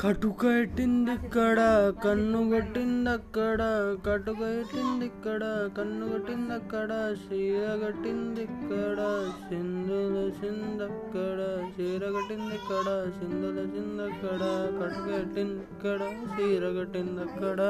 కటుక ఎట్టింది ఇక్కడ కన్ను కొట్టింది అక్కడ కటుక ఎట్టింది ఇక్కడ కన్ను కొట్టింది అక్కడ చీర కట్టింది ఇక్కడ సింధుల సిందక్కడ చీర కట్టింది ఇక్కడ సింధుల సిందక్కడ కటుక ఎట్టింది ఇక్కడ చీర కట్టింది అక్కడ.